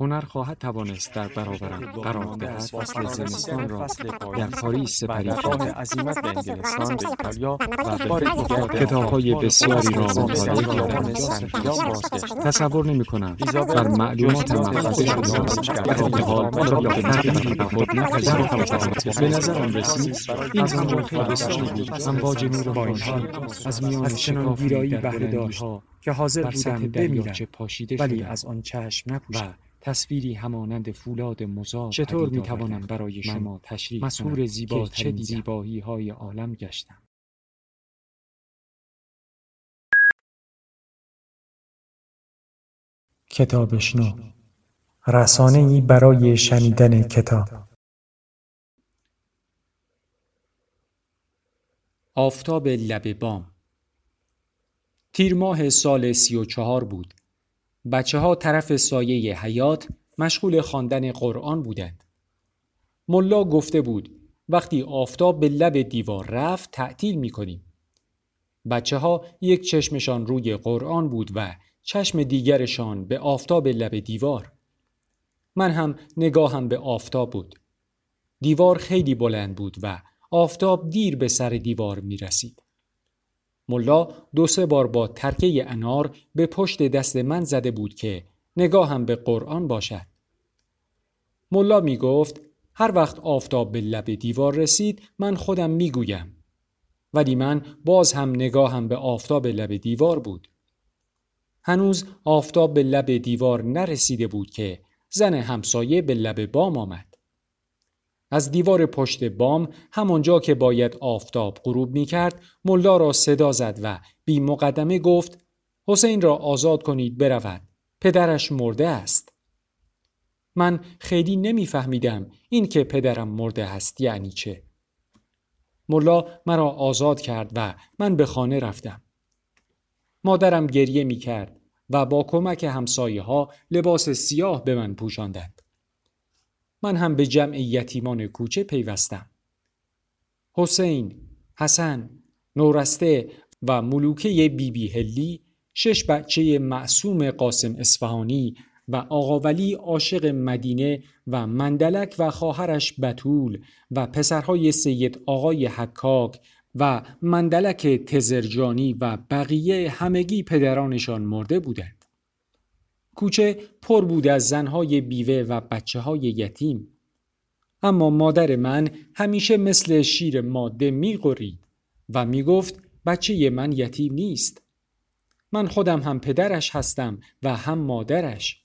هنر خواهد توانست در برابرم قرار دهد فصل زمستان را در پاریس سپری کرده عظیمت به انگلستان به ایتالیا و بار دیگر کتابهای بسیاری را مطالعه کردم تصور نمی کنم بر معلومات محفظه شده در این حال را به تغییر خود نپذیرفتم به نظرم رسید. این زمان بسیاری بود امواج نور بانشی از میان شکافی در بلندیها که حاضر بودم بمیرم ولی از آن چشم نپوشم تصویری همانند فولاد مزار چطور می توانم برای شما تشریح مسهور زیبا چه زیبایی های عالم گشتم. کتابشنو. رسانه ای برای شنیدن کتاب. آفتاب لب بام. تیر ماه سال سی و چهار بود. بچه ها طرف سایه حیات مشغول خواندن قرآن بودند. ملا گفته بود وقتی آفتاب به لب دیوار رفت تعطیل می کنیم. بچه ها یک چشمشان روی قرآن بود و چشم دیگرشان به آفتاب لب دیوار. من هم نگاهم به آفتاب بود. دیوار خیلی بلند بود و آفتاب دیر به سر دیوار می رسید. ملا دو سه بار با ترکه انار به پشت دست من زده بود که نگاهم به قرآن باشد. ملا می گفت هر وقت آفتاب به لب دیوار رسید من خودم می گویم. ولی من باز هم نگاهم به آفتاب لب دیوار بود. هنوز آفتاب به لب دیوار نرسیده بود که زن همسایه به لب بام آمد. از دیوار پشت بام همانجا که باید آفتاب غروب می کرد ملا را صدا زد و بی مقدمه گفت حسین را آزاد کنید برود. پدرش مرده است. من خیلی نمیفهمیدم این که پدرم مرده است یعنی چه. ملا مرا آزاد کرد و من به خانه رفتم. مادرم گریه می کرد و با کمک همسایه ها لباس سیاه به من پوشاندند. من هم به جمع یتیمان کوچه پیوستم. حسین، حسن، نورسته و ملوکه بیبی بی هلی شش بچه معصوم قاسم اصفهانی و آقاولی عاشق مدینه و مندلک و خواهرش بتول و پسرهای سید آقای حکاک و مندلک تزرجانی و بقیه همگی پدرانشان مرده بودند. کوچه پر بود از زنهای بیوه و بچه های یتیم. اما مادر من همیشه مثل شیر ماده می غرید و می گفت بچه من یتیم نیست. من خودم هم پدرش هستم و هم مادرش.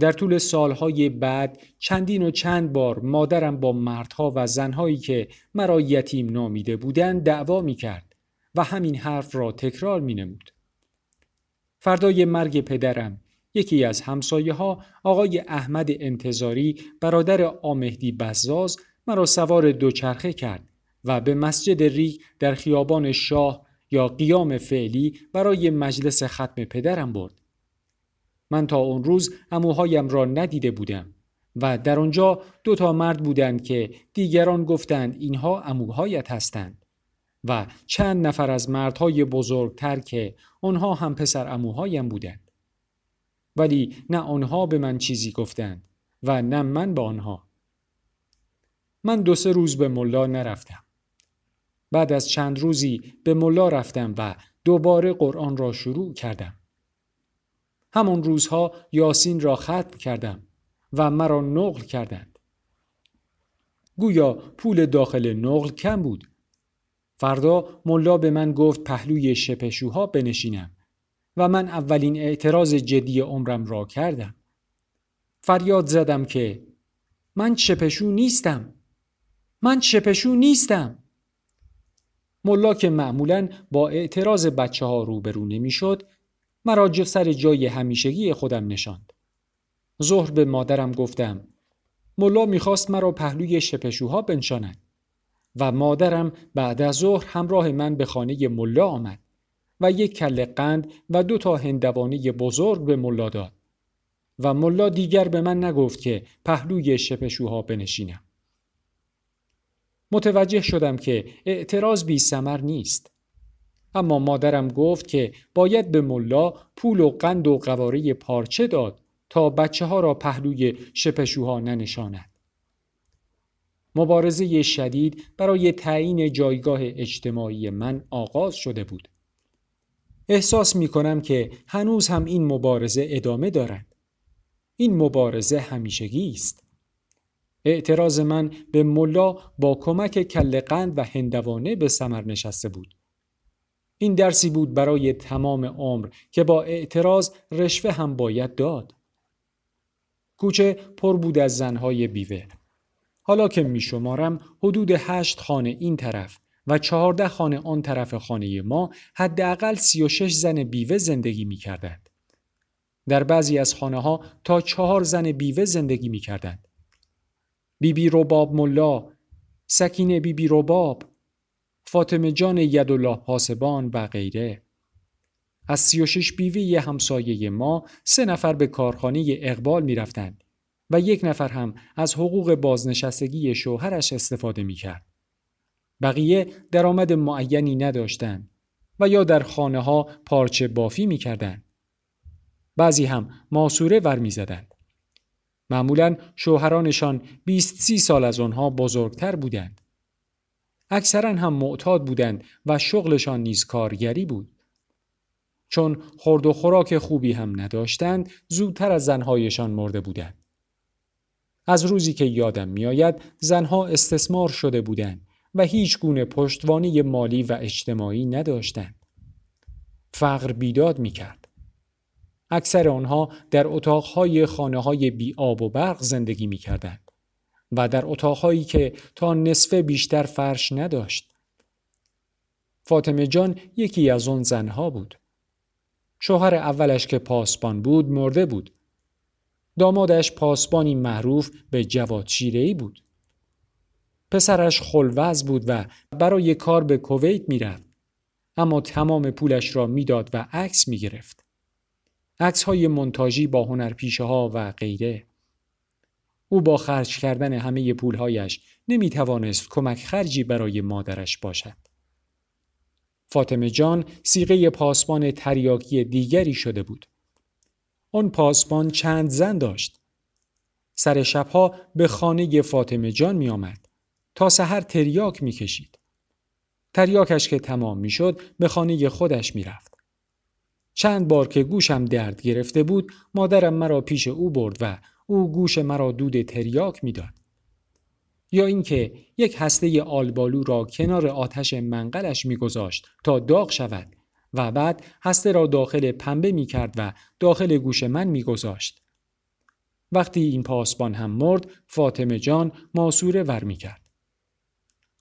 در طول سالهای بعد چندین و چند بار مادرم با مردها و زنهایی که مرا یتیم نامیده بودند دعوا می کرد و همین حرف را تکرار می نمود. فردای مرگ پدرم یکی از همسایه ها آقای احمد انتظاری برادر آمهدی بزاز مرا سوار دوچرخه کرد و به مسجد ریگ در خیابان شاه یا قیام فعلی برای مجلس ختم پدرم برد. من تا اون روز اموهایم را ندیده بودم و در آنجا دو تا مرد بودند که دیگران گفتند اینها اموهایت هستند و چند نفر از مردهای بزرگتر که آنها هم پسر اموهایم بودند. ولی نه آنها به من چیزی گفتند و نه من به آنها. من دو سه روز به ملا نرفتم. بعد از چند روزی به ملا رفتم و دوباره قرآن را شروع کردم. همون روزها یاسین را ختم کردم و مرا نقل کردند. گویا پول داخل نقل کم بود. فردا ملا به من گفت پهلوی شپشوها بنشینم و من اولین اعتراض جدی عمرم را کردم. فریاد زدم که من چپشو نیستم. من چپشو نیستم. ملا که معمولا با اعتراض بچه ها روبرو نمی شد مرا سر جای همیشگی خودم نشاند. ظهر به مادرم گفتم ملا می‌خواست مرا پهلوی شپشوها بنشاند. و مادرم بعد از ظهر همراه من به خانه ملا آمد و یک کل قند و دو تا هندوانه بزرگ به ملا داد و ملا دیگر به من نگفت که پهلوی شپشوها بنشینم متوجه شدم که اعتراض بی سمر نیست اما مادرم گفت که باید به ملا پول و قند و قواره پارچه داد تا بچه ها را پهلوی شپشوها ننشاند. مبارزه شدید برای تعیین جایگاه اجتماعی من آغاز شده بود. احساس می کنم که هنوز هم این مبارزه ادامه دارد. این مبارزه همیشگی است. اعتراض من به ملا با کمک کل قند و هندوانه به سمر نشسته بود. این درسی بود برای تمام عمر که با اعتراض رشوه هم باید داد. کوچه پر بود از زنهای بیوه. حالا که می شمارم حدود هشت خانه این طرف و چهارده خانه آن طرف خانه ما حداقل سی و شش زن بیوه زندگی می کردند. در بعضی از خانه ها تا چهار زن بیوه زندگی می کردند. بیبی روباب ملا، سکینه بیبی روباب، فاطمه جان یدالله پاسبان و غیره. از سی و شش بیوی همسایه ما سه نفر به کارخانه اقبال می رفتند و یک نفر هم از حقوق بازنشستگی شوهرش استفاده می کرد. بقیه درآمد معینی نداشتند و یا در خانه ها پارچه بافی می کردند. بعضی هم ماسوره ور می زدند. معمولا شوهرانشان 20 سی سال از آنها بزرگتر بودند. اکثرا هم معتاد بودند و شغلشان نیز کارگری بود. چون خورد و خوراک خوبی هم نداشتند زودتر از زنهایشان مرده بودند. از روزی که یادم میآید زنها استثمار شده بودند و هیچ گونه پشتوانی مالی و اجتماعی نداشتند. فقر بیداد می کرد. اکثر آنها در اتاقهای خانه های بی آب و برق زندگی می کردند و در اتاقهایی که تا نصف بیشتر فرش نداشت. فاطمه جان یکی از آن زنها بود. شوهر اولش که پاسبان بود مرده بود. دامادش پاسبانی معروف به جواد شیرهی بود. پسرش خلوز بود و برای کار به کویت می‌رفت. اما تمام پولش را می‌داد و عکس می گرفت. عکس های منتاجی با هنرپیشه ها و غیره. او با خرج کردن همه پولهایش نمی توانست کمک خرجی برای مادرش باشد. فاطمه جان سیغه پاسبان تریاکی دیگری شده بود. آن پاسبان چند زن داشت. سر شبها به خانه فاطمه جان می آمد. تا سحر تریاک می کشید. تریاکش که تمام می شد به خانه خودش می رفت. چند بار که گوشم درد گرفته بود مادرم مرا پیش او برد و او گوش مرا دود تریاک می‌داد. یا اینکه یک هسته آلبالو را کنار آتش منقلش میگذاشت تا داغ شود و بعد هسته را داخل پنبه می کرد و داخل گوش من میگذاشت. وقتی این پاسبان هم مرد فاطمه جان ماسوره ور می کرد.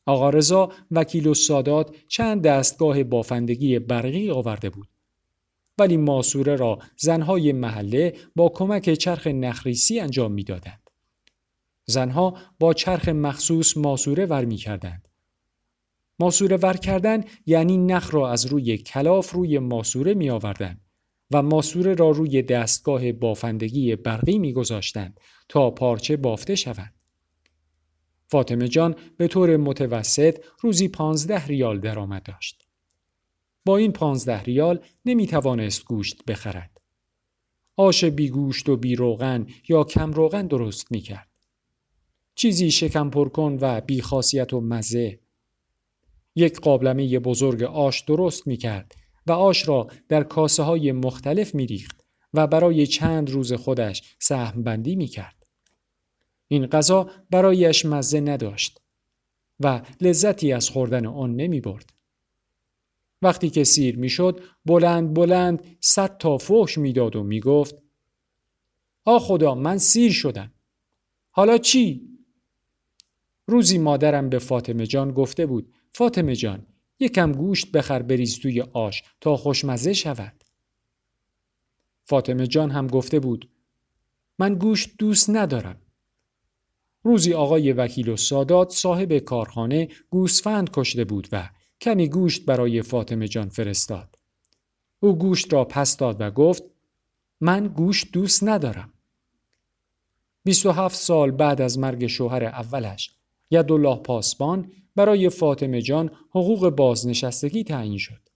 آقا رضا وکیل و سادات چند دستگاه بافندگی برقی آورده بود. ولی ماسوره را زنهای محله با کمک چرخ نخریسی انجام می‌دادند. زنها با چرخ مخصوص ماسوره ور می کردند. ماسوره ور کردن یعنی نخ را از روی کلاف روی ماسوره می آوردن و ماسوره را روی دستگاه بافندگی برقی می گذاشتند تا پارچه بافته شود. فاطمه جان به طور متوسط روزی پانزده ریال درآمد داشت. با این پانزده ریال نمی توانست گوشت بخرد. آش بی گوشت و بی روغن یا کم روغن درست می کرد. چیزی شکم پرکن و بیخاصیت و مزه. یک قابلمه بزرگ آش درست می کرد و آش را در کاسه های مختلف می ریخت و برای چند روز خودش سهم بندی می کرد. این غذا برایش مزه نداشت و لذتی از خوردن آن نمی برد. وقتی که سیر می شد بلند بلند صد تا فحش می‌داد و می گفت آ خدا من سیر شدم. حالا چی؟ روزی مادرم به فاطمه جان گفته بود فاطمه جان یکم گوشت بخر بریز توی آش تا خوشمزه شود. فاطمه جان هم گفته بود من گوشت دوست ندارم. روزی آقای وکیل و سادات صاحب کارخانه گوسفند کشته بود و کمی گوشت برای فاطمه جان فرستاد. او گوشت را پس داد و گفت من گوشت دوست ندارم. 27 سال بعد از مرگ شوهر اولش یدالله پاسبان برای فاطمه جان حقوق بازنشستگی تعیین شد.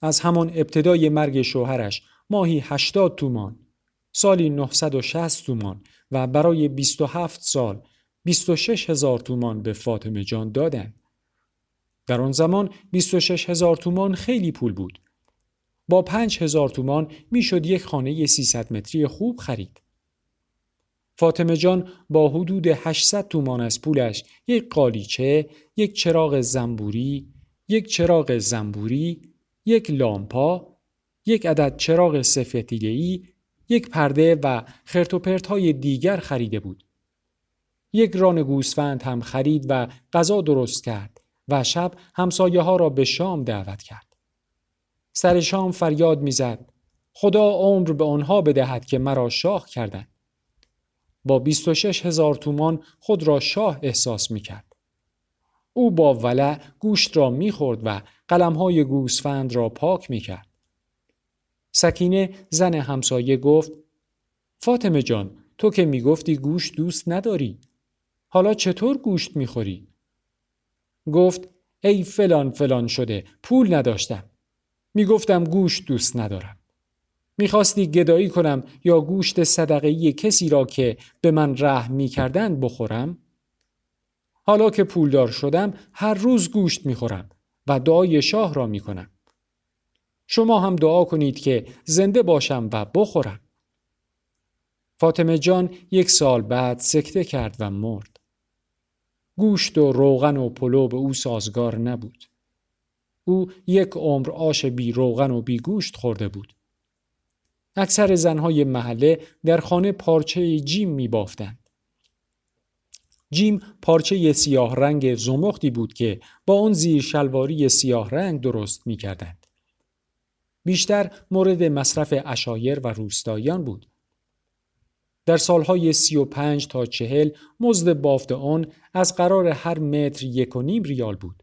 از همان ابتدای مرگ شوهرش ماهی 80 تومان، سالی 960 تومان و برای 27 سال 26 هزار تومان به فاطمه جان دادند. در آن زمان 26 هزار تومان خیلی پول بود. با 5 هزار تومان می‌شد یک خانه 300 متری خوب خرید. فاطمه جان با حدود 800 تومان از پولش یک قالیچه، یک چراغ زنبوری، یک چراغ زنبوری، یک لامپا، یک عدد چراغ سفیدیگه‌ای، یک پرده و خرتوپرت های دیگر خریده بود. یک ران گوسفند هم خرید و غذا درست کرد و شب همسایه ها را به شام دعوت کرد. سر شام فریاد می‌زد خدا عمر به آنها بدهد که مرا شاه کردند. با 26 هزار تومان خود را شاه احساس می کرد. او با ولع گوشت را می خورد و قلمهای گوسفند را پاک می کرد. سکینه زن همسایه گفت فاطمه جان تو که می گفتی گوشت دوست نداری. حالا چطور گوشت می خوری؟ گفت ای فلان فلان شده پول نداشتم. می گفتم گوشت دوست ندارم. می‌خواستی گدایی کنم یا گوشت صدقهی کسی را که به من رحم می‌کردند بخورم؟ حالا که پولدار شدم هر روز گوشت می‌خورم و دعای شاه را می‌کنم. شما هم دعا کنید که زنده باشم و بخورم. فاطمه جان یک سال بعد سکته کرد و مرد. گوشت و روغن و پلو به او سازگار نبود. او یک عمر آش بی روغن و بی گوشت خورده بود. اکثر زنهای محله در خانه پارچه جیم می بافتند. جیم پارچه سیاه رنگ زمختی بود که با اون زیر شلواری سیاه رنگ درست می کردند. بیشتر مورد مصرف اشایر و روستاییان بود. در سالهای سی و پنج تا چهل مزد بافت آن از قرار هر متر یک و نیم ریال بود.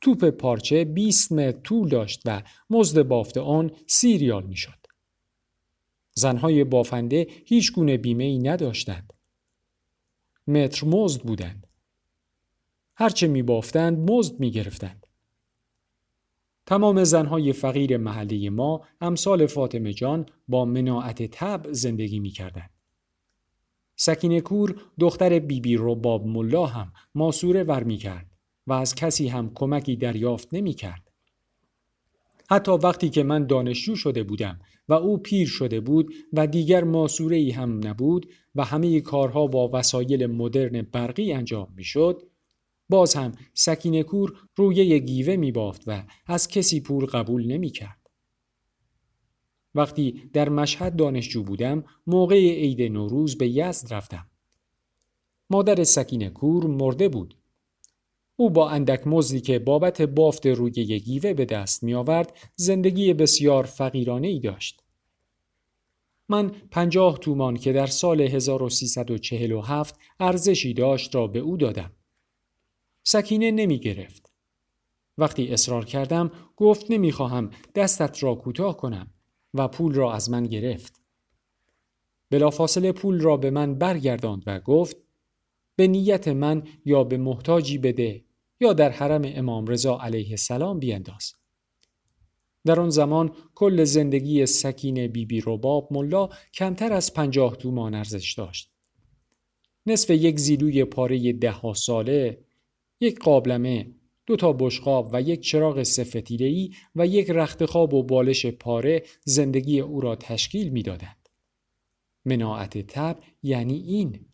توپ پارچه 20 متر طول داشت و مزد بافت آن سی ریال می شد. زنهای بافنده هیچ گونه بیمه ای نداشتند. متر مزد بودند. هرچه می بافتند مزد می گرفتند. تمام زنهای فقیر محلی ما امثال فاطمه جان با مناعت تب زندگی می کردند. سکینه کور دختر بیبی بی رو باب ملا هم ماسوره ور می کرد و از کسی هم کمکی دریافت نمی کرد. حتی وقتی که من دانشجو شده بودم و او پیر شده بود و دیگر ماسوره ای هم نبود و همه کارها با وسایل مدرن برقی انجام می‌شد باز هم سکینه کور رویه گیوه می بافت و از کسی پول قبول نمی کرد. وقتی در مشهد دانشجو بودم موقع عید نوروز به یزد رفتم. مادر سکینه کور مرده بود او با اندک مزدی که بابت بافت روی گیوه به دست می آورد زندگی بسیار فقیرانه ای داشت. من پنجاه تومان که در سال 1347 ارزشی داشت را به او دادم. سکینه نمی گرفت. وقتی اصرار کردم گفت نمی خواهم دستت را کوتاه کنم و پول را از من گرفت. بلافاصله پول را به من برگرداند و گفت به نیت من یا به محتاجی بده یا در حرم امام رضا علیه السلام بینداز. در آن زمان کل زندگی سکین بیبی بی رباب ملا کمتر از پنجاه تومان ارزش داشت. نصف یک زیلوی پاره ده ساله، یک قابلمه، دو تا بشقاب و یک چراغ سفتیره‌ای و یک رخت خواب و بالش پاره زندگی او را تشکیل می‌دادند. مناعت تب یعنی این